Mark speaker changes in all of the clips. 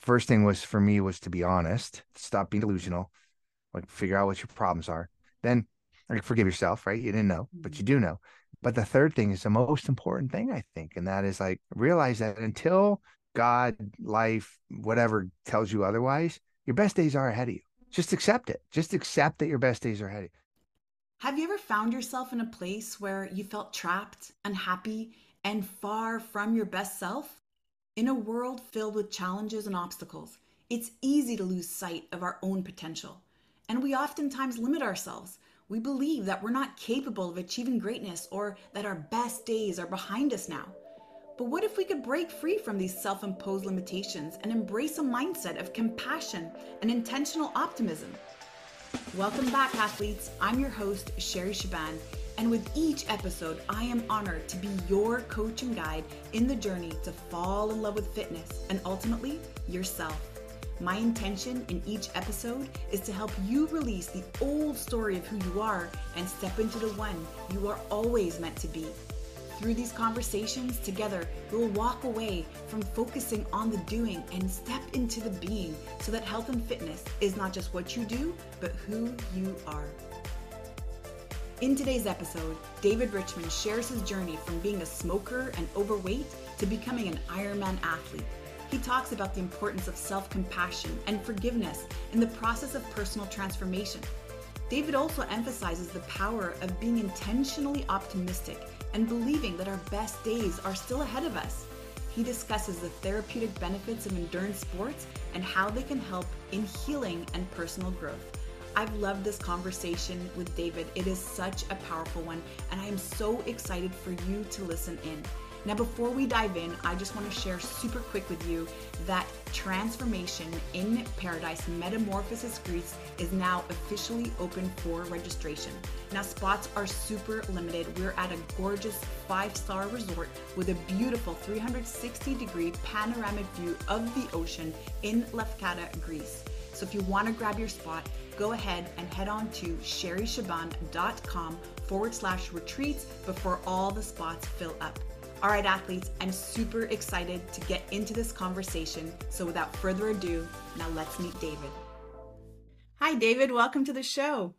Speaker 1: first thing was for me was to be honest, stop being delusional, like figure out what your problems are. Then like forgive yourself, right? You didn't know, but you
Speaker 2: Mm-hmm.
Speaker 1: do know. But the third thing is the most important thing, I think, and that is like realize that until God, life, whatever tells you otherwise, your best days are ahead of you. Just accept it. Just accept that your best days are ahead of you.
Speaker 2: Have you ever found yourself in a place where you felt trapped, unhappy, and far from your best self? In a world filled with challenges and obstacles, it's easy to lose sight of our own potential. And we oftentimes limit ourselves. We believe that we're not capable of achieving greatness or that our best days are behind us now. But what if we could break free from these self imposed limitations and embrace a mindset of compassion and intentional optimism? Welcome back, athletes. I'm your host, Sherry Shaban, and with each episode, I am honored to be your coach and guide in the journey to fall in love with fitness and ultimately yourself. My intention in each episode is to help you release the old story of who you are and step into the one you are always meant to be. Through these conversations together, we'll walk away from focusing on the doing and step into the being so that health and fitness is not just what you do, but who you are. In today's episode, David Richman shares his journey from being a smoker and overweight to becoming an Ironman athlete. He talks about the importance of self compassion and forgiveness in the process of personal transformation. David also emphasizes the power of being intentionally optimistic and believing that our best days are still ahead of us. He discusses the therapeutic benefits of endurance sports and how they can help in healing and personal growth. I've loved this conversation with David. It is such a powerful one, and I am so excited for you to listen in. Now, before we dive in, I just want to share super quick with you that Transformation in Paradise Metamorphosis Greece is now officially open for registration. Now, spots are super limited. We're at a gorgeous five star resort with a beautiful 360 degree panoramic view of the ocean in Lefkada, Greece. So if you want to grab your spot, go ahead and head on to sherryshaban.com forward slash retreats before all the spots fill up. All right, athletes, I'm super excited to get into this conversation. So without further ado, now let's meet David. Hi, David. Welcome to the show.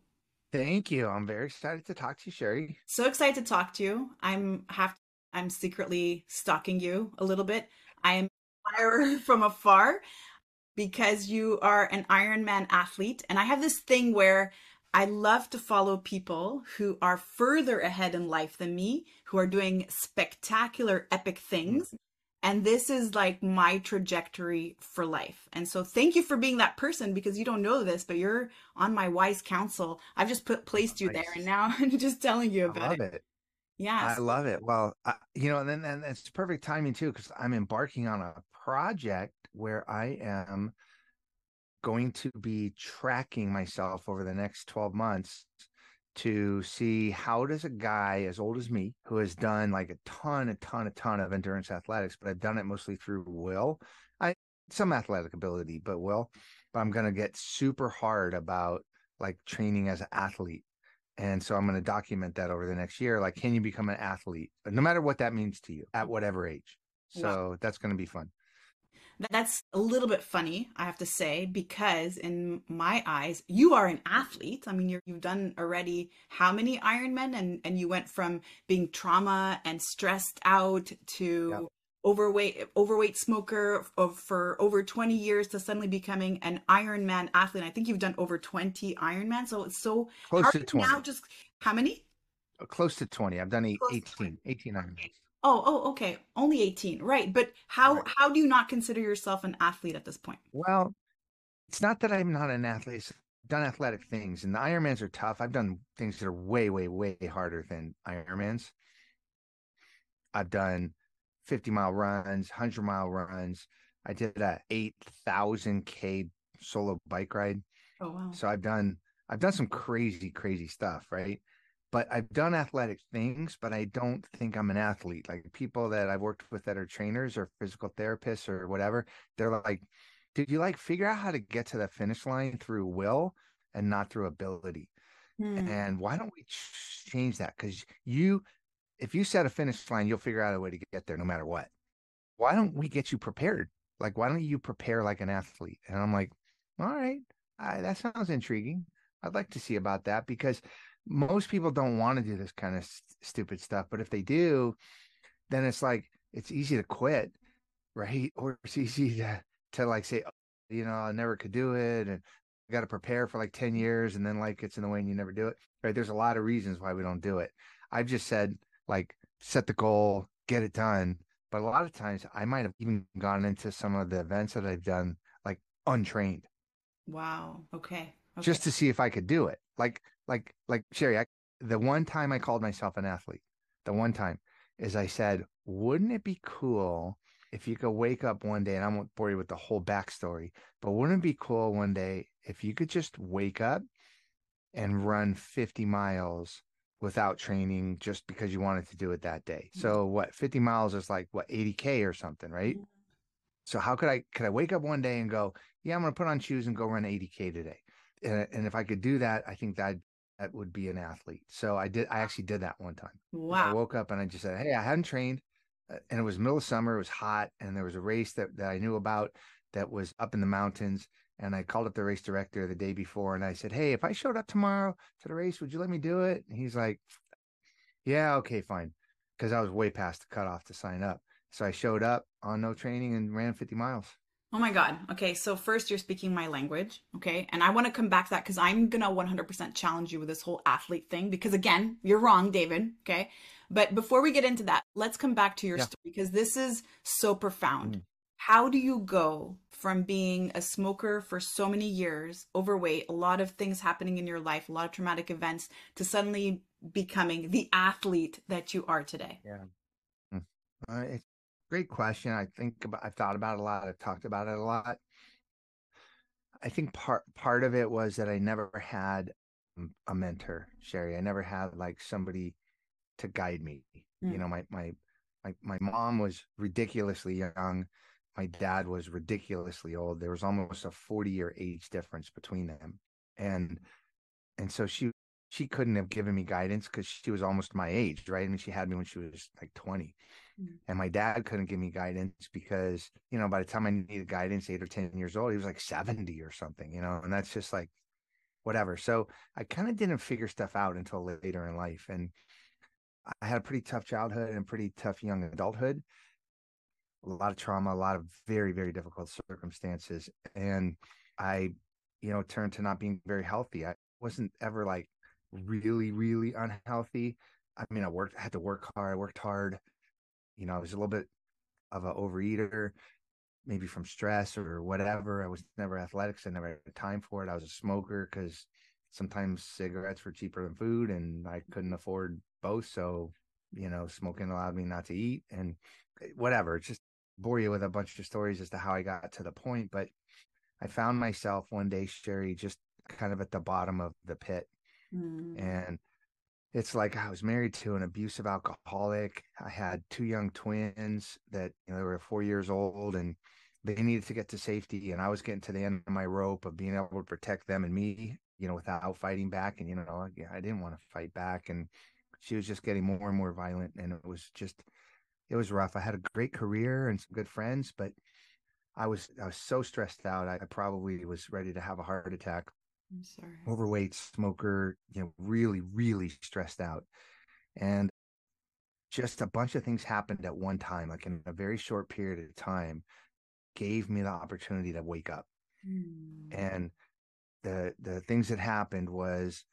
Speaker 1: Thank you. I'm very excited to talk to you, Sherry.
Speaker 2: So excited to talk to you. I'm have I'm secretly stalking you a little bit. I am from afar because you are an Ironman athlete, and I have this thing where I love to follow people who are further ahead in life than me, who are doing spectacular, epic things. Mm-hmm. And this is like my trajectory for life. And so thank you for being that person because you don't know this, but you're on my wise counsel. I've just put placed you there and now I'm just telling you about it.
Speaker 1: I love
Speaker 2: it.
Speaker 1: it.
Speaker 2: Yeah.
Speaker 1: I love it. Well, I, you know, and then and it's perfect timing too, because I'm embarking on a project where I am going to be tracking myself over the next 12 months to see how does a guy as old as me who has done like a ton a ton a ton of endurance athletics but i've done it mostly through will i some athletic ability but will but i'm going to get super hard about like training as an athlete. And so i'm going to document that over the next year like can you become an athlete? No matter what that means to you at whatever age. So
Speaker 2: Wow.
Speaker 1: that's going to be fun
Speaker 2: That's a little bit funny, I have to say, because in my eyes, you are an athlete. I mean, you're, you've done already how many Ironmen, and and you went from being trauma and stressed out to
Speaker 1: Yeah.
Speaker 2: overweight overweight smoker of, for over 20 years to suddenly becoming an Ironman athlete. I think you've done over 20 Ironman. So it's so
Speaker 1: close to
Speaker 2: are you
Speaker 1: 20
Speaker 2: now just how many?
Speaker 1: Uh, close to 20 i've done eight,
Speaker 2: Close
Speaker 1: 18 18 Ironmans.
Speaker 2: Oh, oh, okay. Only 18. Right. But how
Speaker 1: Right.
Speaker 2: how do you not consider yourself an athlete at this point?
Speaker 1: Well, it's not that I'm not an athlete. It's I've done athletic things, and the Ironmans are tough. I've done things that are way, way, way harder than Ironmans. I've done 50 mile runs, 100 mile runs. I did a 8,000 K solo bike ride.
Speaker 2: Oh, wow.
Speaker 1: So I've done I've done some crazy, crazy stuff, right? But I've done athletic things, but I don't think I'm an athlete. Like people that I've worked with that are trainers or physical therapists or whatever, they're like, did you like figure out how to get to the finish line through will and not through ability.
Speaker 2: Hmm.
Speaker 1: And why don't we change that? Because you, if you set a finish line, you'll figure out a way to get there no matter what. Why don't we get you prepared like, why don't you prepare like an athlete? And I'm like, all right, I, that sounds intriguing. I'd like to see about that because most people don't want to do this kind of st- stupid stuff. But if they do, then it's like, it's easy to quit, right? Or it's easy to, to like say, oh, you know, I never could do it. And I got to prepare for like 10 years and then like it's in the way and you never do it. Right. There's a lot of reasons why we don't do it. I've just said, like, set the goal, get it done. But a lot of times I might have even gone into some of the events that I've done like untrained.
Speaker 2: Wow. Okay. okay.
Speaker 1: Just to see if I could do it. Like, like, like Sherry, I, the one time I called myself an athlete, the one time is I said, wouldn't it be cool if you could wake up one day, and I won't bore you with the whole backstory, but wouldn't it be cool one day if you could just wake up and run 50 miles without training just because you wanted to do it that day? Mm-hmm. So what 50 miles is like what 80k or something, right? Mm-hmm. So how could I could I wake up one day and go, yeah, I'm going to put on shoes and go run 80k today? And, and if I could do that, I think that that would be an athlete. So I did. I actually did that one time.
Speaker 2: Wow.
Speaker 1: I woke up and I just said, "Hey, I hadn't trained. Uh, and it was middle of summer. It was hot, and there was a race that, that I knew about that was up in the mountains. And I called up the race director the day before, and I said, "Hey, if I showed up tomorrow to the race, would you let me do it?" And he's like, "Yeah, okay, fine," because I was way past the cutoff to sign up. So I showed up on no training and ran 50 miles.
Speaker 2: Oh my God. Okay. So, first, you're speaking my language. Okay. And I want to come back to that because I'm going to 100% challenge you with this whole athlete thing because, again, you're wrong, David. Okay. But before we get into that, let's come back to your yeah. story because this is so profound. Mm. How do you go from being a smoker for so many years, overweight, a lot of things happening in your life, a lot of traumatic events, to suddenly becoming the athlete that you are today?
Speaker 1: Yeah. Mm. Uh, it's a great question. I think about, I've thought about it a lot. I've talked about it a lot. I think part part of it was that I never had a mentor, Sherry. I never had like somebody to guide me. Mm. You know, my my my my mom was ridiculously young. My dad was ridiculously old. There was almost a 40 year age difference between them. And and so she she couldn't have given me guidance because she was almost my age, right? I mean, she had me when she was like 20. Mm. And my dad couldn't give me guidance because, you know, by the time I needed guidance, eight or 10 years old, he was like 70 or something, you know, and that's just like whatever. So I kind of didn't figure stuff out until later in life. And I had a pretty tough childhood and a pretty tough young adulthood. A lot of trauma, a lot of very, very difficult circumstances. And I, you know, turned to not being very healthy. I wasn't ever like really, really unhealthy. I mean, I worked, I had to work hard. I worked hard. You know, I was a little bit of an overeater, maybe from stress or whatever. I was never athletic. So I never had time for it. I was a smoker because sometimes cigarettes were cheaper than food and I couldn't afford both. So, you know, smoking allowed me not to eat and eh, whatever. Just bore you with a bunch of stories as to how I got to the point. But I found myself one day, Sherry, just kind of at the bottom of the pit. Mm. And it's like I was married to an abusive alcoholic. I had two young twins that, you know, they were four years old and they needed to get to safety. And I was getting to the end of my rope of being able to protect them and me, you know, without fighting back. And, you know, I didn't want to fight back. And she was just getting more and more violent and it was just it was rough i had a great career and some good friends but i was i was so stressed out i, I probably was ready to have a heart attack
Speaker 2: i'm sorry
Speaker 1: overweight smoker you know really really stressed out and just a bunch of things happened at one time like in a very short period of time gave me the opportunity to wake up mm. and the the things that happened was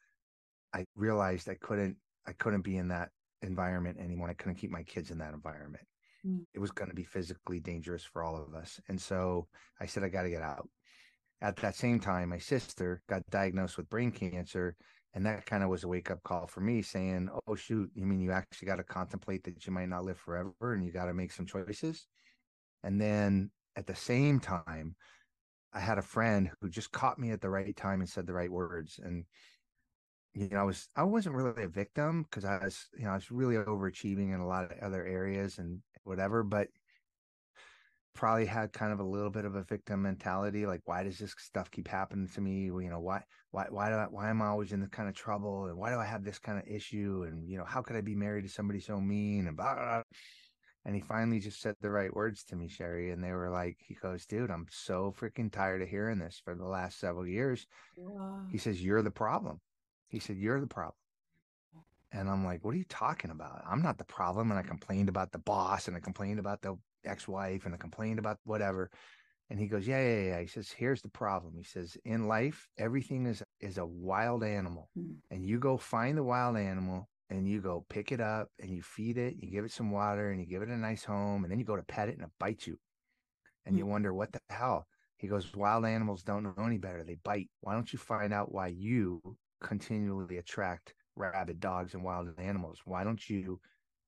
Speaker 1: i realized i couldn't I couldn't be in that environment anymore. I couldn't keep my kids in that environment. Mm. It was going to be physically dangerous for all of us. And so I said, I got to get out. At that same time, my sister got diagnosed with brain cancer. And that kind of was a wake up call for me saying, Oh, shoot, you mean you actually got to contemplate that you might not live forever and you got to make some choices? And then at the same time, I had a friend who just caught me at the right time and said the right words. And you know, I was I wasn't really a victim because I was, you know, I was really overachieving in a lot of other areas and whatever, but probably had kind of a little bit of a victim mentality. Like, why does this stuff keep happening to me? You know, why, why, why do I, why am I always in this kind of trouble? And why do I have this kind of issue? And, you know, how could I be married to somebody so mean and blah, blah, blah. And he finally just said the right words to me, Sherry. And they were like, he goes, dude, I'm so freaking tired of hearing this for the last several years. Wow. He says, You're the problem. He said, You're the problem. And I'm like, What are you talking about? I'm not the problem. And I complained about the boss and I complained about the ex wife and I complained about whatever. And he goes, yeah, yeah, yeah. He says, here's the problem. He says, in life, everything is is a wild animal, mm. and you go find the wild animal and you go pick it up and you feed it, you give it some water and you give it a nice home, and then you go to pet it and it bites you, and mm. you wonder what the hell. He goes, wild animals don't know any better. They bite. Why don't you find out why you continually attract rabid dogs and wild animals? Why don't you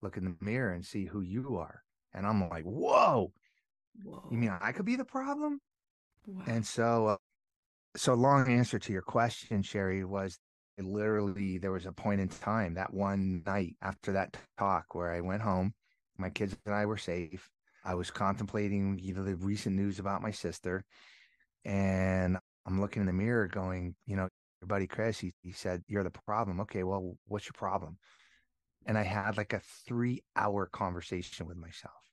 Speaker 1: look in the mirror and see who you are? And I'm like, whoa Whoa. You mean I could be the problem? Wow. And so, uh, so long answer to your question, Sherry, was literally there was a point in time that one night after that talk where I went home, my kids and I were safe. I was contemplating, you know, the recent news about my sister, and I'm looking in the mirror, going, you know, your buddy Chris, he, he said, "You're the problem." Okay, well, what's your problem? And I had like a three hour conversation with myself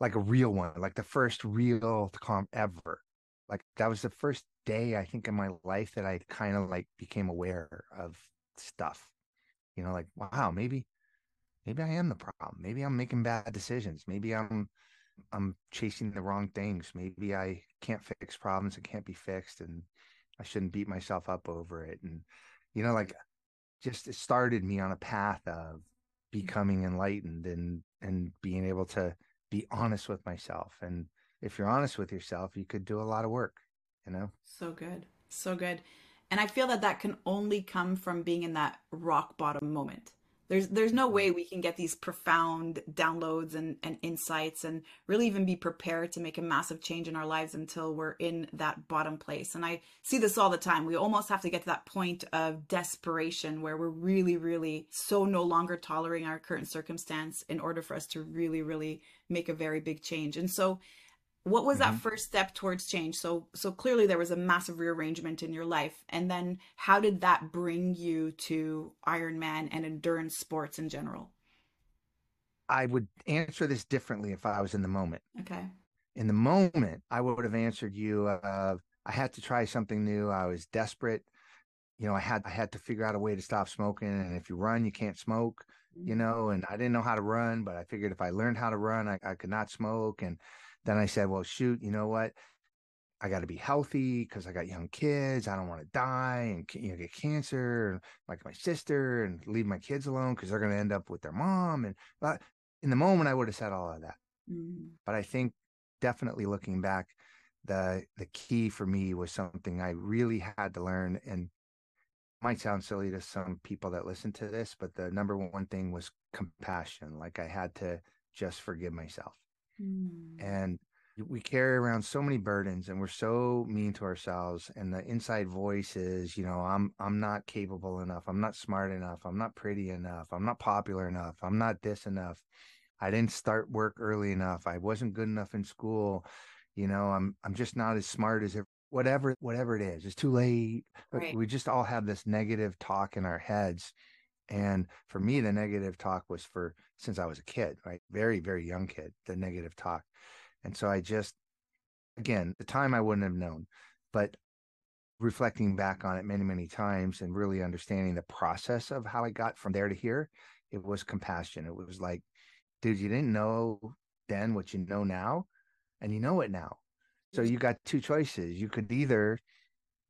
Speaker 1: like a real one, like the first real comp ever. Like that was the first day I think in my life that I kind of like became aware of stuff. You know, like wow, maybe maybe I am the problem. Maybe I'm making bad decisions. Maybe I'm I'm chasing the wrong things. Maybe I can't fix problems that can't be fixed and I shouldn't beat myself up over it. And you know, like just it started me on a path of mm. becoming enlightened and and being able to be honest with myself. And if you're honest with yourself, you could do a lot of work, you know?
Speaker 2: So good. So good. And I feel that that can only come from being in that rock bottom moment. There's there's no way mm-hmm. we can get these profound downloads and, and insights and really even be prepared to make a massive change in our lives until we're in that bottom place. And I see this all the time. We almost have to get to that point of desperation where we're really, really so no longer tolerating our current circumstance in order for us to really, really make a very big change. And so what was mm-hmm. that first step towards change? So so clearly there was a massive rearrangement in your life. And then how did that bring you to ironman and endurance sports in general?
Speaker 1: I would answer this differently if i was in the moment.
Speaker 2: Okay.
Speaker 1: In the moment i would have answered you uh, i had to try something new. I was desperate. You know i had i had to figure out a way to stop smoking. And if you run you can't smoke you mm-hmm. know and i didn't know how to run but i figured if i learned how to run i, I could not smoke. And then I said, well, shoot, you know what? I got to be healthy because I got young kids. I don't want to die and you know, get cancer, like my sister, and leave my kids alone because they're going to end up with their mom. And but in the moment, I would have said all of that. Mm-hmm. But I think definitely looking back, the the key for me was something I really had to learn. And might sound silly to some people that listen to this, but the number one thing was compassion. Like I had to just forgive myself. Mm. And we carry around so many burdens and we're so mean to ourselves and the inside voice is you know i'm i'm not capable enough. I'm not smart enough. I'm not pretty enough. I'm not popular enough. I'm not this enough. I didn't start work early enough. I wasn't good enough in school. You know i'm i'm just not as smart as whatever whatever it is. It's too late. Right. we just all have this negative talk in our heads and for me, the negative talk was for since I was a kid, right? Very, very young kid, the negative talk. And so I just, again, the time I wouldn't have known, but reflecting back on it many, many times and really understanding the process of how I got from there to here, it was compassion. It was like, dude, you didn't know then what you know now, and you know it now. So you got two choices. You could either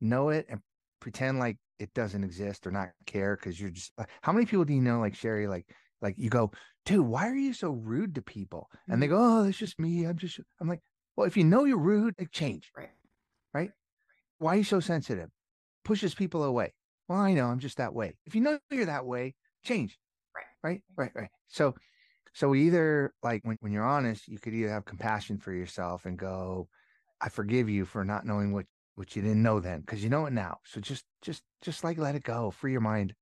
Speaker 1: know it and pretend like it doesn't exist or not care because you're just uh, how many people do you know like Sherry like like you go dude why are you so rude to people? And they mm-hmm. go oh it's just me. I'm just I'm like well if you know you're rude like change
Speaker 2: right.
Speaker 1: right? Why are you so sensitive? Pushes people away. Well I know I'm just that way. If you know you're that way change
Speaker 2: right.
Speaker 1: right right right. So so either like when, when you're honest you could either have compassion for yourself and go I forgive you for not knowing what which you didn't know then because you know it now. So just just just like let it go, free your mind.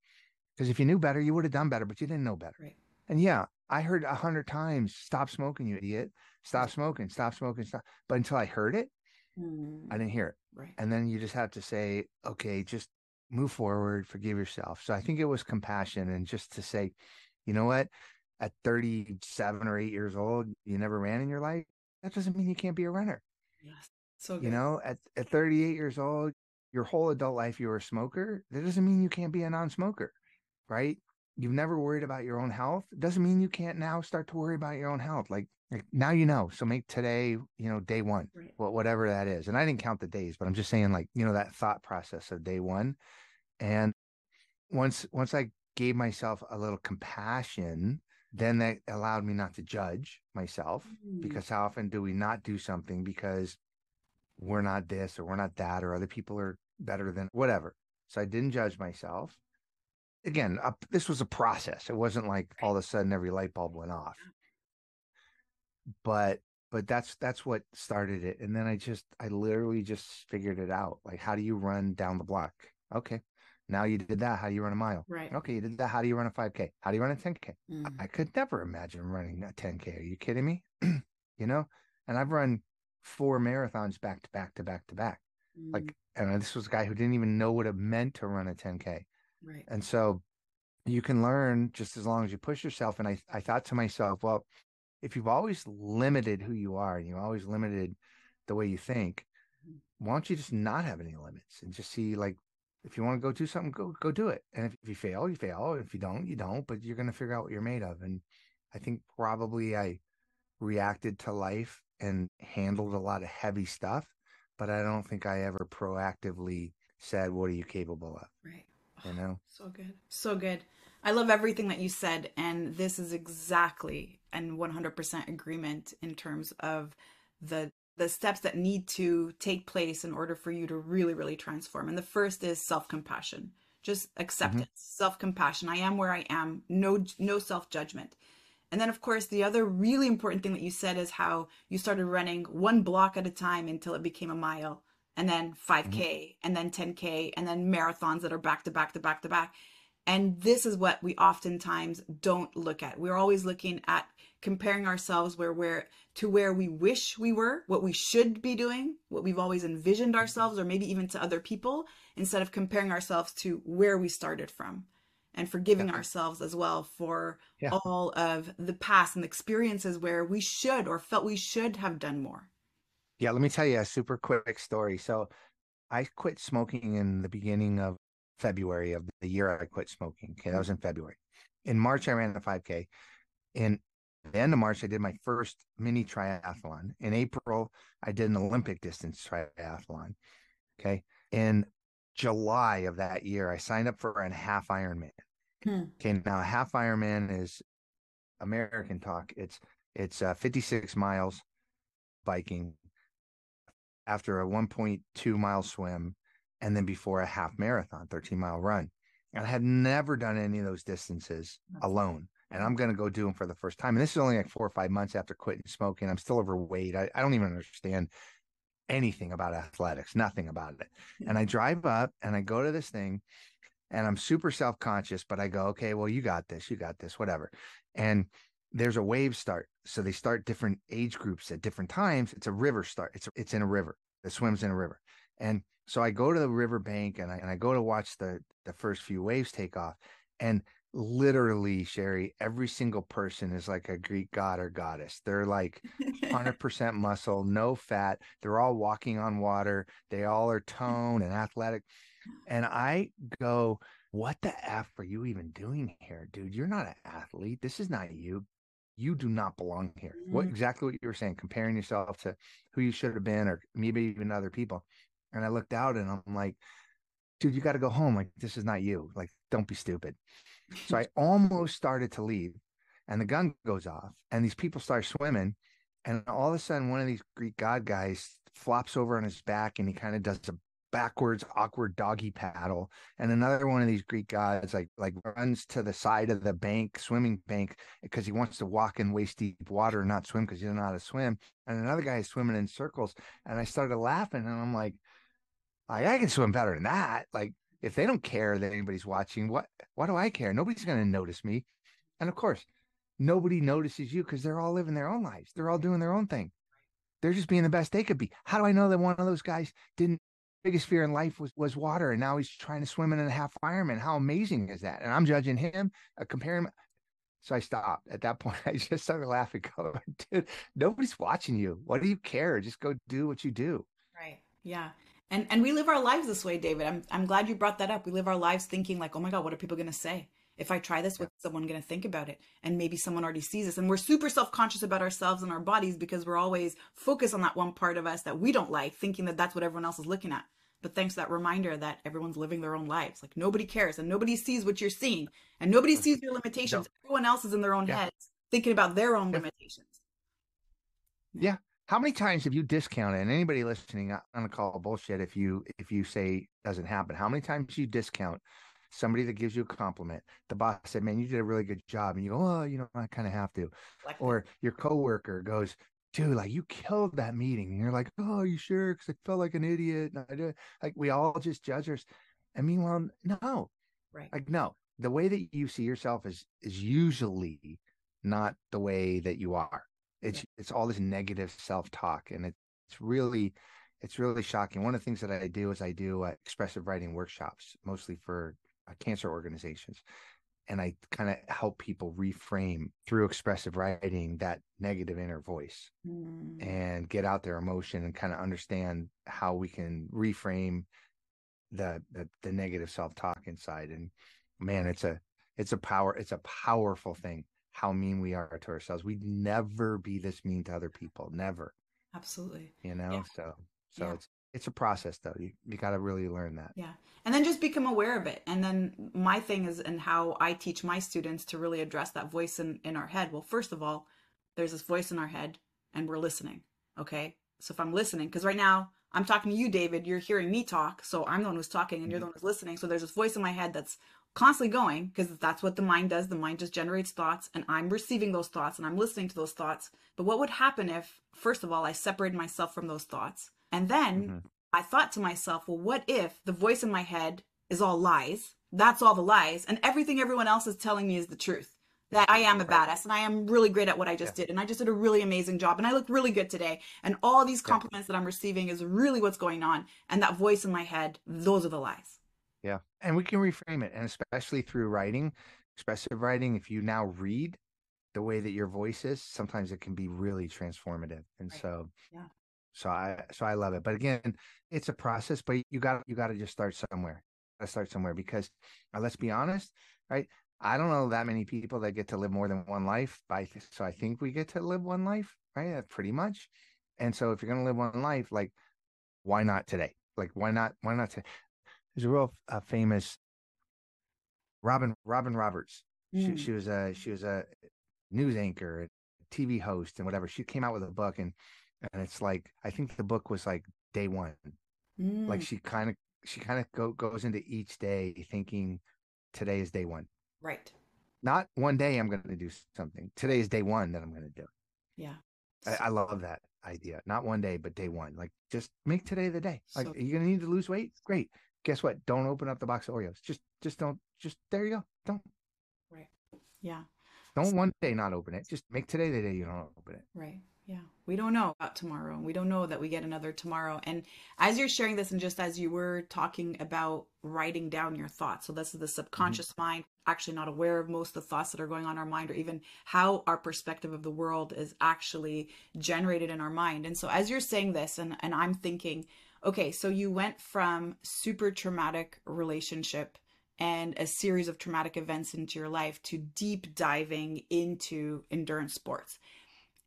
Speaker 1: Because if you knew better, you would have done better, but you didn't know better.
Speaker 2: Right.
Speaker 1: And yeah, I heard a hundred times, "Stop smoking, you idiot! Stop smoking! Stop smoking! Stop!" But until I heard it, mm. I didn't hear it.
Speaker 2: Right.
Speaker 1: And then you just have to say, "Okay, just move forward, forgive yourself." So I think it was compassion and just to say, you know what, at 37 or 8 years old you never ran in your life that doesn't mean you can't be a runner
Speaker 2: yes so good.
Speaker 1: you know at, at 38 years old your whole adult life you were a smoker that doesn't mean you can't be a non-smoker right you've never worried about your own health doesn't mean you can't now start to worry about your own health like, like now you know so make today you know day one right. whatever that is and i didn't count the days but i'm just saying like you know that thought process of day one and once once i gave myself a little compassion then that allowed me not to judge myself mm. because how often do we not do something because we're not this or we're not that or other people are better than whatever so i didn't judge myself again, uh, this was a process. It wasn't like all of a sudden every light bulb went off. But but that's that's what started it. And then I just I literally just figured it out. Like how do you run down the block? Okay. Now you did that. How do you run a mile?
Speaker 2: Right.
Speaker 1: Okay, you did that. How do you run a 5K? How do you run a 10K? Mm. I could never imagine running a 10K. Are you kidding me? you know? And I've run four marathons back to back to back to back. Mm. Like, and this was a guy who didn't even know what it meant to run a 10K.
Speaker 2: Right.
Speaker 1: And so you can learn just as long as you push yourself. And I, I thought to myself, well, if you've always limited who you are and you've always limited the way you think, mm-hmm. why don't you just not have any limits and just see like if you want to go do something, go go do it. And if, if you fail, you fail. If you don't, you don't. But you're going to figure out what you're made of. And I think probably I reacted to life and handled a lot of heavy stuff, but I don't think I ever proactively said, "What are you capable of?"
Speaker 2: Right.
Speaker 1: You know?
Speaker 2: so good so good. I love everything that you said and this is exactly and 100% agreement in terms of the the steps that need to take place in order for you to really really transform and the first is self-compassion. Just acceptance mm-hmm. self-compassion. I am where i am. No no self-judgment and then of course the other really important thing that you said is how you started running one block at a time until it became a mile and then 5K mm-hmm. and then 10K and then marathons that are back to back to back to back. And this is what we oftentimes don't look at. We're always looking at comparing ourselves where we're to where we wish we were, what we should be doing, what we've always envisioned mm-hmm. ourselves, or maybe even to other people, instead of comparing ourselves to where we started from and forgiving yeah. ourselves as well for yeah. all of the past and the experiences where we should or felt we should have done more.
Speaker 1: Yeah, let me tell you a super quick story. So I quit smoking in the beginning of February of the year I quit smoking. Okay, that mm-hmm. was in February. In March, I ran the 5K. In the end of March, I did my first mini triathlon. In April, I did an Olympic distance triathlon. Okay. In July of that year, I signed up for a half Ironman. Hmm. Okay. Now, a half Ironman is American talk. It's it's uh, 56 miles biking, after a 1.2 mile swim and then before a half marathon, 13 mile run. And I had never done any of those distances alone. And I'm going to go do them for the first time. And this is only like four or five months after quitting smoking. I'm still overweight. I, I don't even understand anything about athletics, nothing about it. And I mm-hmm. drive up and I go to this thing and I'm super self conscious, but I go, okay, well, you got this, you got this, whatever. And there's a wave start. So they start different age groups at different times. It's a river start. It's it's in a river. It swims in a river. And so I go to the river bank and I and I go to watch the the first few waves take off. And literally, Sherry, every single person is like a Greek god or goddess. They're like 100% muscle, no fat. They're all walking on water. They all are toned and athletic. And I go, what the F are you even doing here, dude? You're not an athlete. This is not you you do not belong here. Mm-hmm. What exactly what you were saying, comparing yourself to who you should have been, or maybe even other people. And I looked out and I'm like, dude, you got to go home. Like, this is not you. Like, don't be stupid. So I almost started to leave, and the gun goes off, and these people start swimming. And all of a sudden, one of these Greek god guys flops over on his back and he kind of does a backwards awkward doggy paddle and another one of these greek gods like like runs to the side of the bank swimming bank because he wants to walk in waist deep water and not swim because he doesn't know how to swim and another guy is swimming in circles and i started laughing and i'm like i, I can swim better than that like if they don't care that anybody's watching what what do i care nobody's going to notice me and of course nobody notices you because they're all living their own lives they're all doing their own thing they're just being the best they could be. How do I know that one of those guys didn't biggest fear in life was was water, and now he's trying to swim in a half Ironman. How amazing is that? And I'm judging him, uh, comparing. So I stopped. At that point, I just started laughing. Dude, nobody's watching you. What do you care? Just go do what you do.
Speaker 2: Right. Yeah. And and we live our lives this way, David. I'm I'm glad you brought that up. We live our lives thinking like, oh my God, what are people gonna say? If I try this, what's someone gonna think about it? And maybe someone already sees us. And we're super self-conscious about ourselves and our bodies because we're always focused on that one part of us that we don't like, thinking that that's what everyone else is looking at. But thanks to that reminder that everyone's living their own lives. Like nobody cares and nobody sees what you're seeing and nobody sees your limitations. No. Everyone else is in their own yeah. heads thinking about their own yeah. limitations.
Speaker 1: Yeah. How many times have you discounted and anybody listening, I'm gonna call bullshit if you if you say doesn't happen. How many times you discount somebody that gives you a compliment? The boss said, Man, you did a really good job. And you go, Oh, you know, I kind of have to. Like or your coworker goes, dude, like you killed that meeting. And you're like, oh, are you sure? Because I felt like an idiot. And I did. Like we all just judge us. And meanwhile, no,
Speaker 2: right?
Speaker 1: Like no, the way that you see yourself is is usually not the way that you are. It's yeah. it's all this negative self talk, and it's really it's really shocking. One of the things that I do is I do uh, expressive writing workshops, mostly for uh, cancer organizations, and I kind of help people reframe through expressive writing that negative inner voice mm. and get out their emotion and kind of understand how we can reframe the, the the, negative self-talk inside and man it's a it's a power it's a powerful thing how mean we are to ourselves. We'd never be this mean to other people never.
Speaker 2: Absolutely.
Speaker 1: You know yeah. so so yeah. it's it's a process though. You, you got to really learn that.
Speaker 2: Yeah. And then just become aware of it. And then my thing is and how i teach my students to really address that voice in, in our head. Well first of all there's this voice in our head and we're listening okay? So if i'm listening because right now i'm talking to you david you're hearing me talk so i'm the one who's talking and you're the mm-hmm. one who's listening. So there's this voice in my head that's constantly going because that's what the mind does the mind just generates thoughts and i'm receiving those thoughts and i'm listening to those thoughts but what would happen if first of all i separated myself from those thoughts and then mm-hmm. I thought to myself, well, what if the voice in my head is all lies? That's all the lies. And everything everyone else is telling me is the truth. That I am a badass and I am really great at what I just yeah. did. And I just did a really amazing job. And I look really good today. And all these compliments yeah. that I'm receiving is really what's going on. And that voice in my head, those are the lies.
Speaker 1: Yeah. And we can reframe it. And especially through writing, expressive writing, if you now read the way that your voice is, sometimes it can be really transformative. And right. so
Speaker 2: yeah.
Speaker 1: So I so I love it. But again, it's a process, but you got you got to just start somewhere. Got to start somewhere because uh, let's be honest, right? I don't know that many people that get to live more than one life. By so I think we get to live one life, right? Uh, pretty much. And so if you're gonna live one life, like why not today? Like why not? Why not today? There's a real uh, famous Robin Robin Roberts. Mm. She, she was a she was a news anchor, a TV host, and whatever. She came out with a book, and and it's like I think the book was like day one. Mm. Like she kind of she kind of go, goes into each day thinking today is day one.
Speaker 2: Right.
Speaker 1: Not one day I'm going to do something. Today is day one that I'm going to do.
Speaker 2: Yeah.
Speaker 1: I, I, love that idea. Not one day, but day one. Like just make today the day. Like so, you're going to need to lose weight. Great. Guess what? Don't open up the box of Oreos. Just just don't. Just there you go. Don't.
Speaker 2: Right. Yeah.
Speaker 1: Don't one day not open it. Just make today the day you don't open it.
Speaker 2: Right. Yeah, we don't know about tomorrow. and We don't know that we get another tomorrow. And as you're sharing this, and just as you were talking about writing down your thoughts, so this is the subconscious mm-hmm. mind, actually not aware of most of the thoughts that are going on in our mind, or even how our perspective of the world is actually generated in our mind. And so as you're saying this, and, and I'm thinking, okay, so you went from super traumatic relationship and a series of traumatic events into your life to deep diving into endurance sports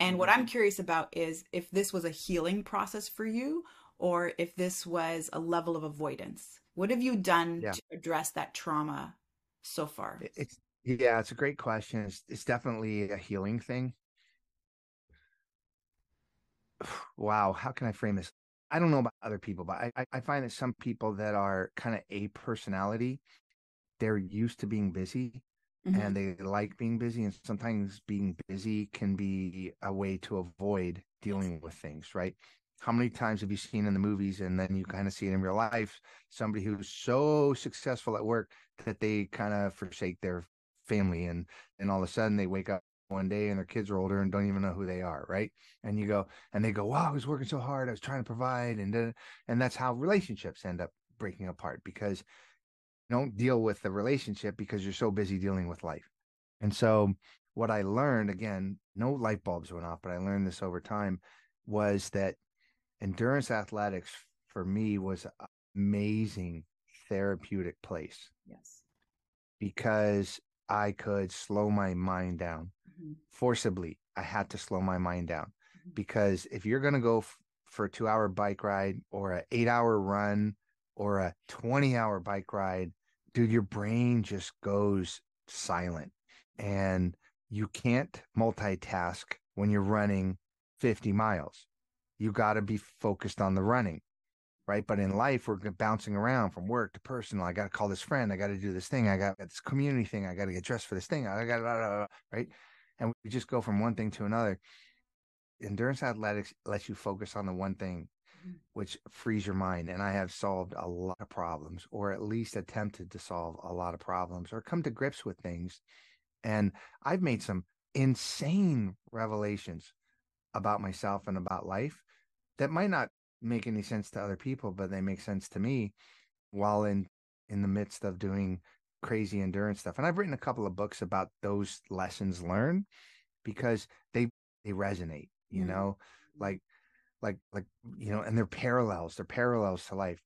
Speaker 2: and what I'm mm-hmm. curious about is if this was a healing process for you or if this was a level of avoidance. What have you done yeah. to address that trauma so far?
Speaker 1: It's yeah, it's a great question. It's, it's definitely a healing thing. Wow, how can I frame this? I don't know about other people, but I, I find that some people that are kind of a personality, they're used to being busy mm-hmm. and they like being busy and sometimes being busy can be a way to avoid dealing with things right how many times have you seen in the movies and then you kind of see it in real life somebody who's so successful at work that they kind of forsake their family and and all of a sudden they wake up one day and their kids are older and don't even know who they are right and you go and they go wow i was working so hard i was trying to provide and and that's how relationships end up breaking apart because don't deal with the relationship because you're so busy dealing with life. And so what I learned again, no light bulbs went off, but I learned this over time was that endurance athletics for me was amazing therapeutic place.
Speaker 2: Yes.
Speaker 1: Because I could slow my mind down mm-hmm. forcibly. I had to slow my mind down mm-hmm. because if you're going to go f- for a two hour bike ride or an eight hour run or a 20 hour bike ride, dude, your brain just goes silent and you can't multitask when you're running 50 miles. You got to be focused on the running, right? But in life, we're bouncing around from work to personal. I got to call this friend. I got to do this thing. I got this community thing. I got to get dressed for this thing. I got right? And we just go from one thing to another. Endurance athletics lets you focus on the one thing Mm-hmm. which frees your mind. And I have solved a lot of problems, or at least attempted to solve a lot of problems, or come to grips with things. And I've made some insane revelations about myself and about life that might not make any sense to other people, but they make sense to me while in in the midst of doing crazy endurance stuff. And I've written a couple of books about those lessons learned because they they resonate, you mm-hmm. know, like like like you know and they're parallels they're parallels to life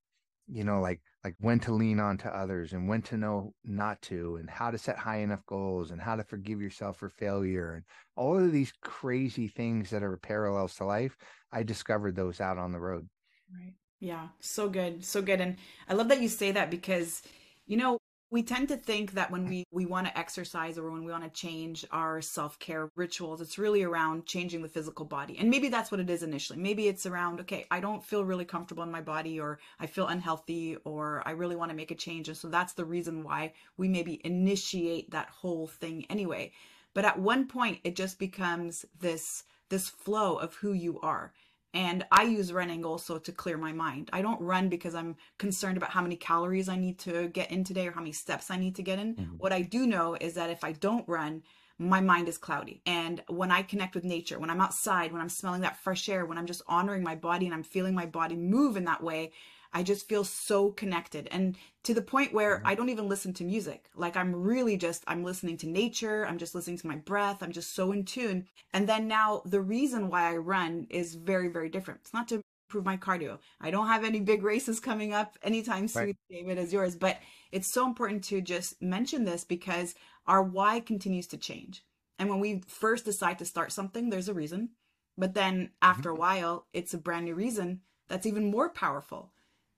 Speaker 1: you know like like when to lean on to others and when to know not to and how to set high enough goals and how to forgive yourself for failure and all of these crazy things that are parallels to life i discovered those out on the road
Speaker 2: right yeah so good so good and i love that you say that because you know we tend to think that when we, we want to exercise or when we want to change our self care rituals, it's really around changing the physical body. And maybe that's what it is initially. Maybe it's around, okay, I don't feel really comfortable in my body or I feel unhealthy or I really want to make a change. And so that's the reason why we maybe initiate that whole thing anyway. But at one point, it just becomes this this flow of who you are and I use running also to clear my mind. I don't run because I'm concerned about how many calories I need to get in today or how many steps I need to get in. Mm-hmm. What I do know is that if I don't run, my mind is cloudy. And when I connect with nature, when I'm outside, when I'm smelling that fresh air, when I'm just honoring my body and I'm feeling my body move in that way, I just feel so connected and to the point where mm-hmm. I don't even listen to music. Like I'm really just, I'm listening to nature. I'm just listening to my breath. I'm just so in tune. And then now the reason why I run is very, very different. It's not to improve my cardio. I don't have any big races coming up anytime soon, right. David, as yours, but it's so important to just mention this because our why continues to change. And when we first decide to start something, there's a reason. But then after mm-hmm. a while, it's a brand new reason that's even more powerful.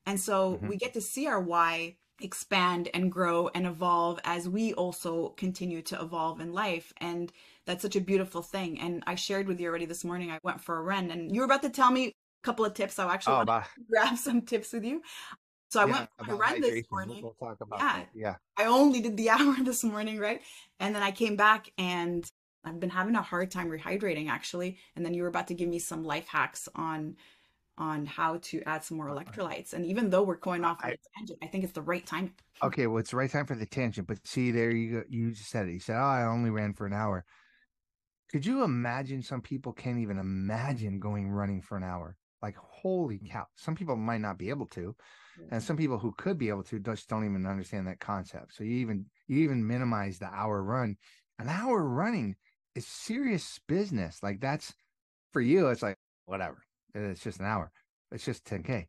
Speaker 2: And so mm-hmm. we get to see our why expand and grow and evolve as we also continue to evolve in life. And that's such a beautiful thing. And I shared with you already this morning, I went for a run and you were about to tell me a couple of tips. I actually oh, want to grab some tips with you. So I yeah, went for a run this morning.
Speaker 1: We'll talk about yeah. That. Yeah.
Speaker 2: I only did the hour this morning, right? And then I came back and I've been having a hard time rehydrating actually. And then you were about to give me some life hacks on on how to add some more uh-huh. electrolytes. And even though we're going off on I, a tangent, I think it's the right time.
Speaker 1: Okay, well, it's the right time for the tangent. But see, there you go. You just said it. You said, "Oh, I only ran for an hour." Could you imagine? Some people can't even imagine going running for an hour. Like, holy mm. cow! Some people might not be able to, and some people who could be able to just don't even understand that concept. So you even you even minimize the hour run. An hour running is serious business. Like that's for you. It's like whatever it's just an hour. It's just 10K.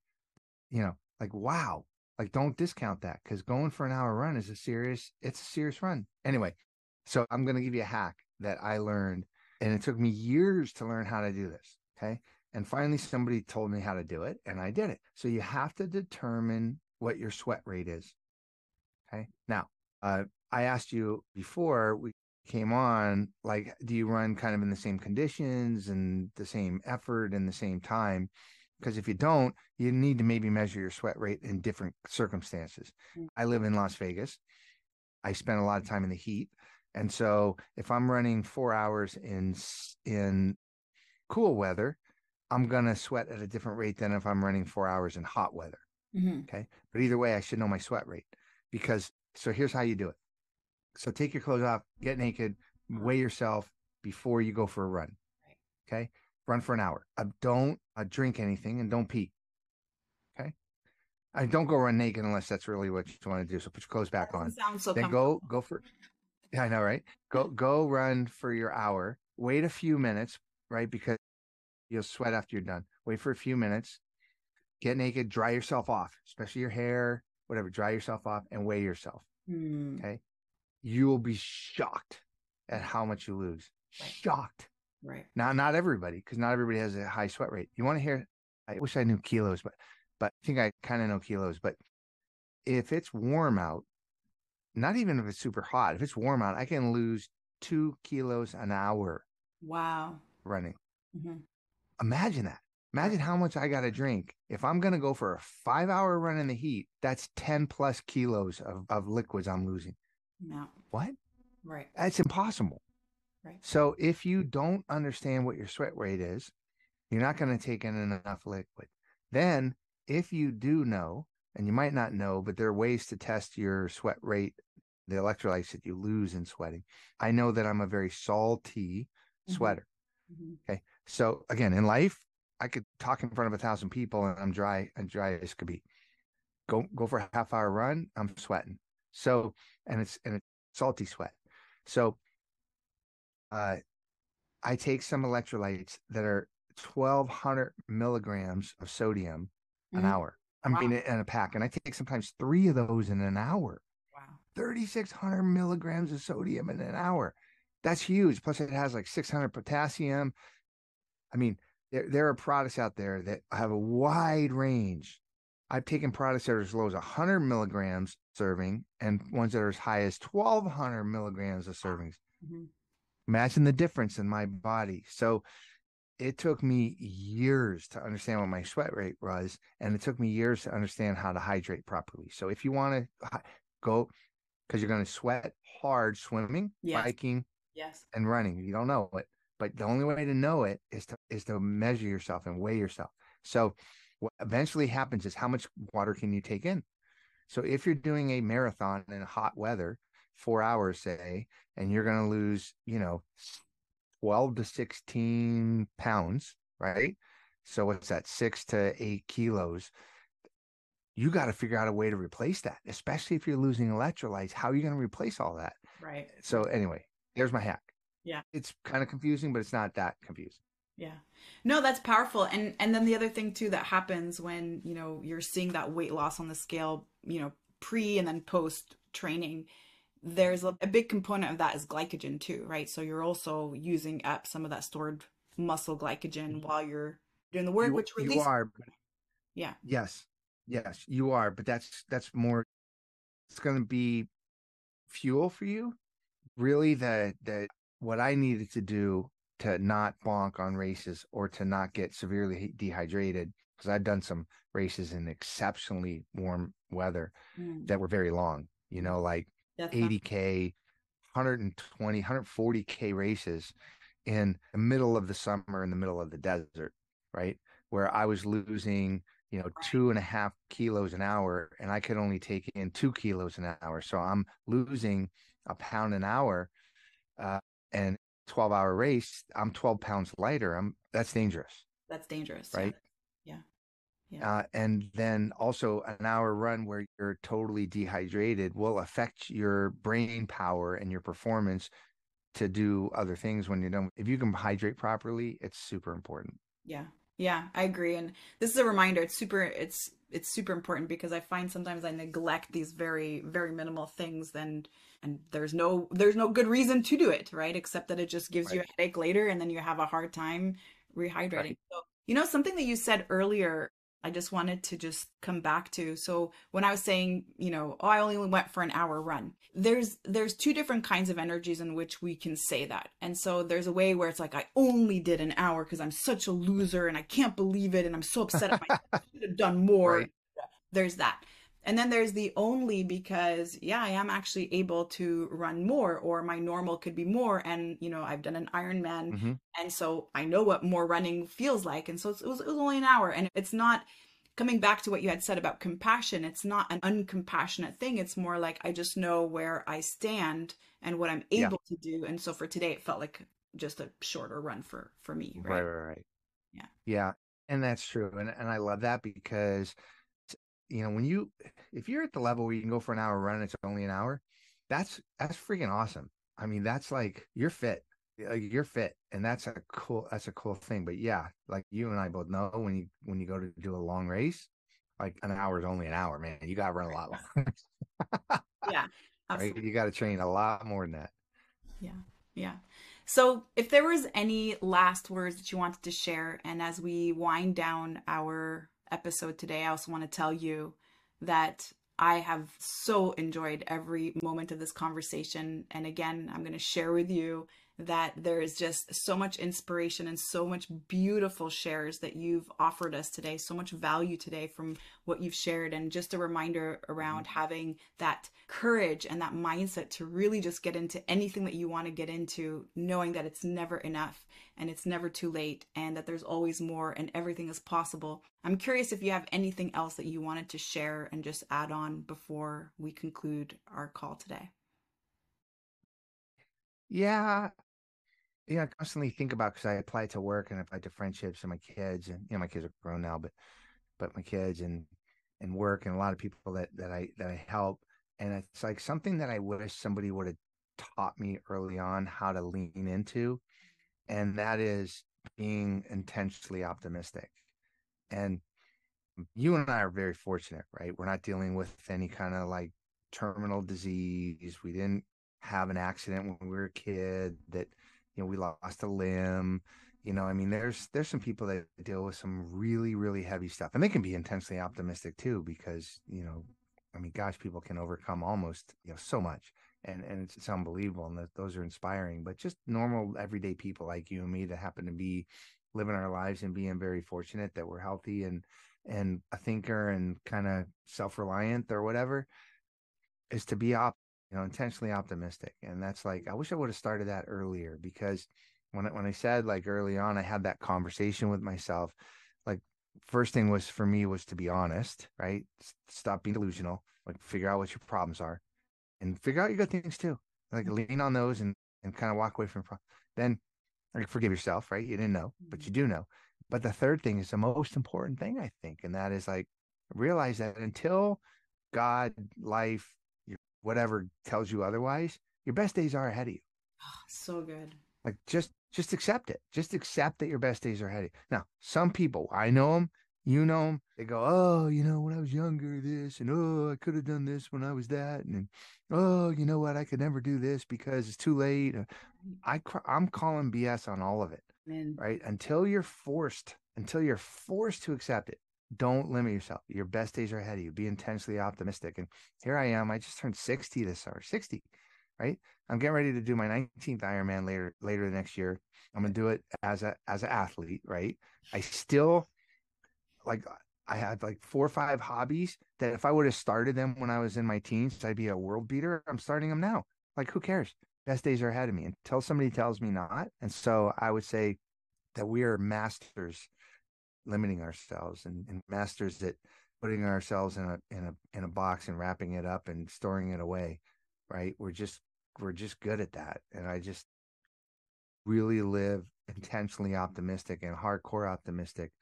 Speaker 1: You know, like, wow. Like, don't discount that because going for an hour run is a serious, it's a serious run. Anyway, so I'm going to give you a hack that I learned, and it took me years to learn how to do this. Okay. And finally, somebody told me how to do it, and I did it. So you have to determine what your sweat rate is. Okay. Now, uh, I asked you before we came on, like, do you run kind of in the same conditions and the same effort and the same time? Because if you don't, you need to maybe measure your sweat rate in different circumstances. Mm-hmm. I live in Las Vegas. I spend a lot of time in the heat. And so if I'm running four hours in in cool weather, I'm gonna sweat at a different rate than if I'm running four hours in hot weather. Mm-hmm. Okay. But either way, I should know my sweat rate because so here's how you do it. So take your clothes off, get naked, weigh yourself before you go for a run. Okay. Run for an hour. Uh, don't uh, drink anything and don't pee. Okay. I don't go run naked unless that's really what you want to do. So put your clothes back on.
Speaker 2: Sounds so
Speaker 1: then go go for Yeah, I know, right? Go go run for your hour. Wait a few minutes, right? Because you'll sweat after you're done. Wait for a few minutes. Get naked, dry yourself off, especially your hair, whatever. Dry yourself off and weigh yourself.
Speaker 2: Mm,
Speaker 1: Okay. You will be shocked at how much you lose.
Speaker 2: Right.
Speaker 1: Shocked.
Speaker 2: right.
Speaker 1: Now, not everybody, because not everybody has a high sweat rate. You want to hear? I wish I knew kilos, but but I think I kind of know kilos. But if it's warm out, not even if it's super hot, if it's warm out, I can lose two kilos an hour
Speaker 2: Wow.
Speaker 1: running.
Speaker 2: hmm
Speaker 1: Imagine that. Imagine how much I got to drink. If I'm going to go for a five hour run in the heat, that's 10 plus kilos of, of liquids I'm losing.
Speaker 2: Yeah.
Speaker 1: What?
Speaker 2: Right.
Speaker 1: That's impossible.
Speaker 2: Right.
Speaker 1: So if you don't understand what your sweat rate is, you're not going to take in enough liquid. Then, if you do know, and you might not know, but there are ways to test your sweat rate, the electrolytes that you lose in sweating. I know that I'm a very salty
Speaker 2: Mhm.
Speaker 1: sweater.
Speaker 2: hmm
Speaker 1: So again, in life, I could talk in front of a thousand people and I'm dry and dry as could be. Go go for a half hour run, I'm sweating. So and it's and it's salty sweat. So uh I take some electrolytes that are twelve hundred milligrams of sodium an
Speaker 2: Mhm.
Speaker 1: hour. I mean
Speaker 2: Wow.
Speaker 1: in a pack. And I take sometimes three of those in an hour.
Speaker 2: Wow.
Speaker 1: 3,600 milligrams of sodium in an hour. That's huge. Plus, it has like 600 potassium. I mean, there, there are products out there that have a wide range. I've taken products that are as low as 100 milligrams serving and ones that are as high as 1,200 milligrams of servings.
Speaker 2: hmm
Speaker 1: Imagine the difference in my body. So it took me years to understand what my sweat rate was, and it took me years to understand how to hydrate properly. So if you want to go, because you're going to sweat hard swimming,
Speaker 2: Yes.
Speaker 1: biking,
Speaker 2: Yes.
Speaker 1: and running, you don't know it. But the only way to know it is to is to measure yourself and weigh yourself. So what eventually happens is how much water can you take in? So if you're doing a marathon in hot weather, four hours, say, and you're going to lose, you know, 12 to 16 pounds, right? So what's that? Six to eight kilos. You got to figure out a way to replace that, especially if you're losing electrolytes. How are you going to replace all that?
Speaker 2: Right.
Speaker 1: So anyway, there's my hack.
Speaker 2: Yeah.
Speaker 1: It's kind of confusing, but it's not that confusing.
Speaker 2: Yeah. No, that's powerful. And and then the other thing too that happens when, you know, you're seeing that weight loss on the scale, you know, pre and then post training, there's a, a big component of that is glycogen too, right? So you're also using up some of that stored muscle glycogen mm-hmm. while you're doing the work,
Speaker 1: you,
Speaker 2: which
Speaker 1: you are. but-
Speaker 2: Yeah.
Speaker 1: Yes. Yes, you are. But that's that's more. It's going to be fuel for you. Really, the the what I needed to do to not bonk on races or to not get severely dehydrated because I've done some races in exceptionally warm weather
Speaker 2: Mm,
Speaker 1: that were very long. You know, like
Speaker 2: that's
Speaker 1: 80k 120 140k races in the middle of the summer in the middle of the desert right? Where i was losing you know two and a half kilos an hour and i could only take in two kilos an hour. So i'm losing a pound an hour uh, and 12 hour race i'm 12 pounds lighter i'm that's dangerous
Speaker 2: that's dangerous.
Speaker 1: right
Speaker 2: Yeah. Yeah.
Speaker 1: uh, and then also an hour run where you're totally dehydrated will affect your brain power and your performance to do other things when you're done. If you can hydrate properly, it's super important.
Speaker 2: Yeah. Yeah, I agree. And this is a reminder. It's super it's it's super important because I find sometimes I neglect these very, very minimal things then and there's no there's no good reason to do it, right? Except that it just gives you a headache later and then you have a hard time rehydrating.
Speaker 1: Right.
Speaker 2: So, you know, something that you said earlier, I just wanted to just come back to. So when I was saying, you know, oh, I only went for an hour run. There's there's two different kinds of energies in which we can say that. And so there's a way where it's like I only did an hour because I'm such a loser and I can't believe it and I'm so upset at myself. I should have done more.
Speaker 1: Right.
Speaker 2: There's that. And then there's the only because yeah, I am actually able to run more or my normal could be more and you know, I've done an Ironman
Speaker 1: hmm
Speaker 2: and so I know what more running feels like. And so it was, it was only an hour. And it's not coming back to what you had said about compassion. It's not an uncompassionate thing. It's more like I just know where I stand and what I'm
Speaker 1: Yeah.
Speaker 2: able to do. And so for today, it felt like just a shorter run for for me.
Speaker 1: Right,
Speaker 2: Right.
Speaker 1: right, right.
Speaker 2: Yeah.
Speaker 1: Yeah. And that's true. And and I love that because you know, when you if you're at the level where you can go for an hour run, it's only an hour, that's that's freaking awesome. I mean, that's like you're fit. Like you're fit, and that's a cool. That's a cool thing. But yeah, like you and I both know when you when you go to do a long race, like an hour is only an hour, man. You got to run a lot longer.
Speaker 2: yeah,
Speaker 1: right. You got to train a lot more than that.
Speaker 2: Yeah, yeah. So, if there was any last words that you wanted to share, and as we wind down our episode today, I also want to tell you that I have so enjoyed every moment of this conversation. And again, I'm going to share with you that there is just so much inspiration and so much beautiful shares that you've offered us today, so much value today from what you've shared, and just a reminder around mm-hmm. having that courage and that mindset to really just get into anything that you want to get into, knowing that it's never enough and it's never too late, and that there's always more and everything is possible. I'm curious if you have anything else that you wanted to share and just add on before we conclude our call today.
Speaker 1: Yeah, yeah, I constantly think about because I apply to work and I apply to friendships and my kids and you know my kids are grown now, but but my kids and and work and a lot of people that that I that I help and it's like something that I wish somebody would have taught me early on how to lean into, and that is being intentionally optimistic. And you and I are very fortunate, right? We're not dealing with any kind of like terminal disease. We didn't have an accident when we were a kid that you know we lost a limb you know i mean there's there's some people that deal with some really really heavy stuff and they can be intensely optimistic too because you know i mean gosh people can overcome almost you know so much and and it's, it's unbelievable and that those are inspiring but just normal everyday people like you and me that happen to be living our lives and being very fortunate that we're healthy and and a thinker and kind of self-reliant or whatever is to be op you know, intentionally optimistic. And that's like, I wish I would have started that earlier because when I, when I said like early on, I had that conversation with myself. Like, first thing was for me was to be honest, right? Stop being delusional. Like, figure out what your problems are, and figure out your good things too. Like, mm-hmm. lean on those and and kind of walk away from. Then, like, forgive yourself, right? You didn't know, but you mm-hmm. do know. But the third thing is the most important thing, I think, and that is like realize that until God, life, whatever tells you otherwise, your best days are ahead of you.
Speaker 2: Oh, so good.
Speaker 1: Like just just accept it. Just accept that your best days are ahead of you. Now, some people, I know them, you know them, they go, oh, you know, when I was younger, this, and oh, I could have done this when I was that, and oh, you know what, I could never do this because it's too late. I I'm calling BS on all of it, Amen. right? Until you're forced, until you're forced to accept it don't limit yourself. Your best days are ahead of you. Be intensely optimistic. And here I am. I just turned 60 this summer, 60, right? I'm getting ready to do my 19th Ironman later later the next year. I'm gonna do it as a as an athlete, right? I still like I had like four or five hobbies that if I would have started them when I was in my teens, I'd be a world beater. I'm starting them now. Like who cares? Best days are ahead of me until somebody tells me not. And so I would say that we are masters limiting ourselves and, and masters at putting ourselves in a in a in a box and wrapping it up and storing it away right? We're just we're just good at that and i just really live intentionally optimistic and hardcore optimistic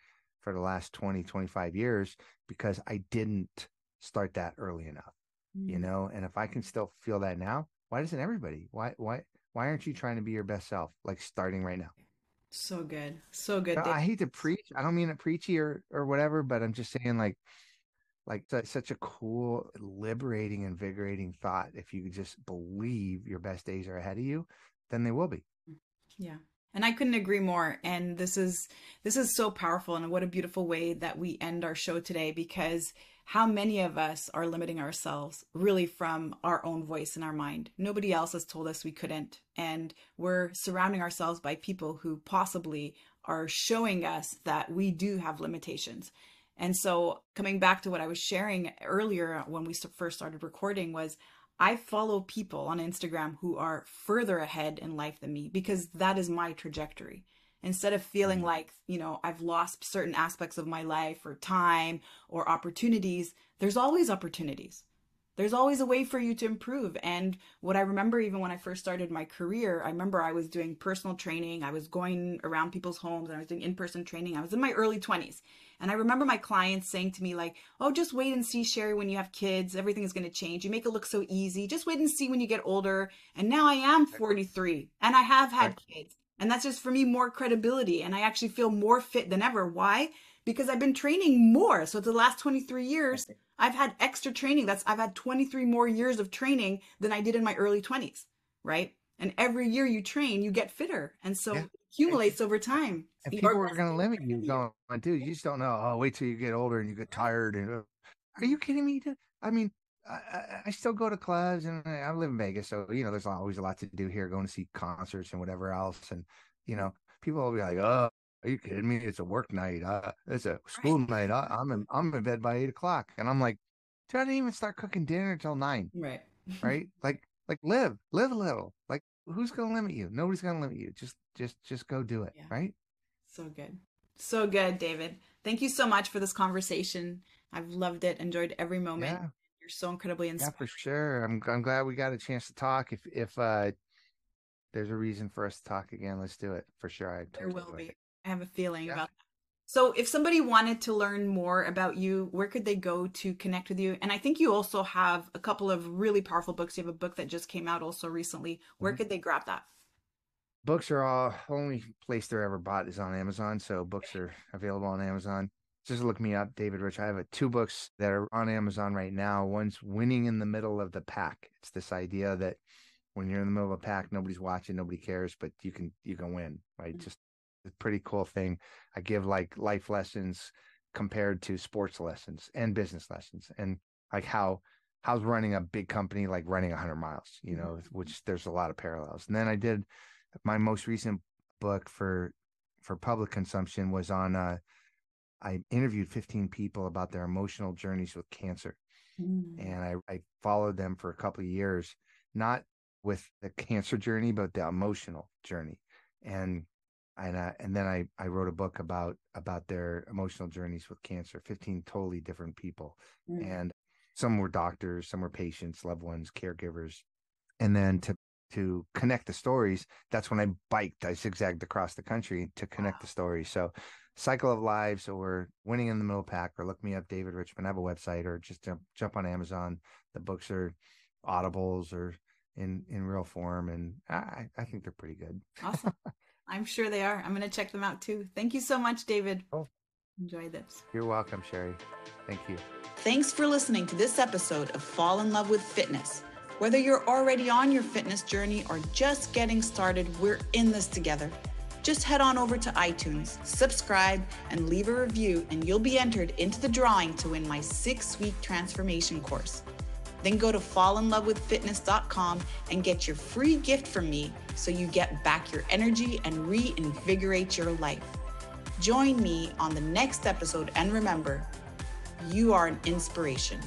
Speaker 1: for the last 20 25 years because i didn't start that early enough mm. you know? And if i can still feel that now why doesn't everybody? Why why why aren't you trying to be your best self like starting right now
Speaker 2: so good. So good.
Speaker 1: I hate to preach. I don't mean it preachy or or whatever, but I'm just saying like like such a cool, liberating, invigorating thought. If you just believe your best days are ahead of you, then they will be.
Speaker 2: Mm, yeah. And I couldn't agree more. And this is this is so powerful and what a beautiful way that we end our show today because how many of us are limiting ourselves really from our own voice in our mind? Nobody else has told us we couldn't. And we're surrounding ourselves by people who possibly are showing us that we do have limitations. And so, coming back to what I was sharing earlier when we first started recording, was I follow people on Instagram who are further ahead in life than me because that is my trajectory instead of feeling mm-hmm. like you know i've lost certain aspects of my life or time or opportunities there's always opportunities there's always a way for you to improve. And what I remember, even when I first started my career, I remember I was doing personal training. I was going around people's homes and I was doing in person training. I was in my early 20s. And I remember my clients saying to me, like, oh, just wait and see, Sherry, when you have kids, everything is going to change. You make it look so easy. Just wait and see when you get older. And now I am 43 and I have had kids. And that's just for me more credibility. And I actually feel more fit than ever. Why? Because I've been training more. So the last 23 years, I've had extra training. That's I've had 23 more years of training than I did in my early 20s, right? And every year you train, you get fitter. And so yeah. it accumulates over time.
Speaker 1: And people are going to limit you going, dude, you just don't know. Oh, wait till you get older and you get tired. And uh, are you kidding me? I mean, I, I, still go to clubs and I live in Vegas. So, you know, there's always a lot to do here, going to see concerts and whatever else. And, you know, people will be like, oh, are you kidding me? It's a work night. Uh, it's a school right. night. I, am in, I'm in bed by eight o'clock. And I'm like, dude, I didn't even start cooking dinner until nine.
Speaker 2: Right.
Speaker 1: right. Like, like live, live a little. Like, who's going to limit you? Nobody's going to limit you. Just, just, just go do it. Yeah. Right.
Speaker 2: So good. So good, David. Thank you so much for this conversation. I've loved it, enjoyed every moment. Yeah. You're so incredibly inspiring.
Speaker 1: Yeah, for sure. I'm I'm glad we got a chance to talk. If if uh there's a reason for us to talk again, let's do it for sure. I
Speaker 2: there will be. It. I have a feeling yeah. about that. So, if somebody wanted to learn more about you, where could they go to connect with you? And I think you also have a couple of really powerful books. You have a book that just came out also recently. Where mm-hmm. could they grab that?
Speaker 1: Books are all only place they're ever bought is on Amazon. So books are available on Amazon. Just look me up, David Rich. I have a, two books that are on Amazon right now. One's Winning in the Middle of the Pack. It's this idea that when you're in the middle of a pack, nobody's watching, nobody cares, but you can you can win, right? Mm-hmm. Just pretty cool thing. I give like life lessons compared to sports lessons and business lessons and like how how's running a big company like running 100 miles you know which there's a lot of parallels and then i did my most recent book for for public consumption was on uh i interviewed 15 people about their emotional journeys with cancer mm. and I, I followed them for a couple of years not with the cancer journey but the emotional journey and and uh, and then I I wrote a book about about their emotional journeys with cancer. Fifteen totally different people, mm. and some were doctors, some were patients, loved ones, caregivers, and then to to connect the stories. That's when I biked. I zigzagged across the country to connect wow. the stories. So, Cycle of Lives or Winning in the Middle Pack, or look me up, David Richman. I have a website, or just jump jump on Amazon. The books are audibles or in in real form, and I I think they're pretty good.
Speaker 2: Awesome. I'm sure they are. I'm going to check them out too. Thank you so much, David. Oh. Enjoy this.
Speaker 1: You're welcome, Sherry. Thank you.
Speaker 2: Thanks for listening to this episode of Fall in Love with Fitness. Whether you're already on your fitness journey or just getting started, we're in this together. Just head on over to iTunes, subscribe, and leave a review, and you'll be entered into the drawing to win my six week transformation course. Then go to fallinlovewithfitness.com and get your free gift from me so you get back your energy and reinvigorate your life. Join me on the next episode and remember, you are an inspiration.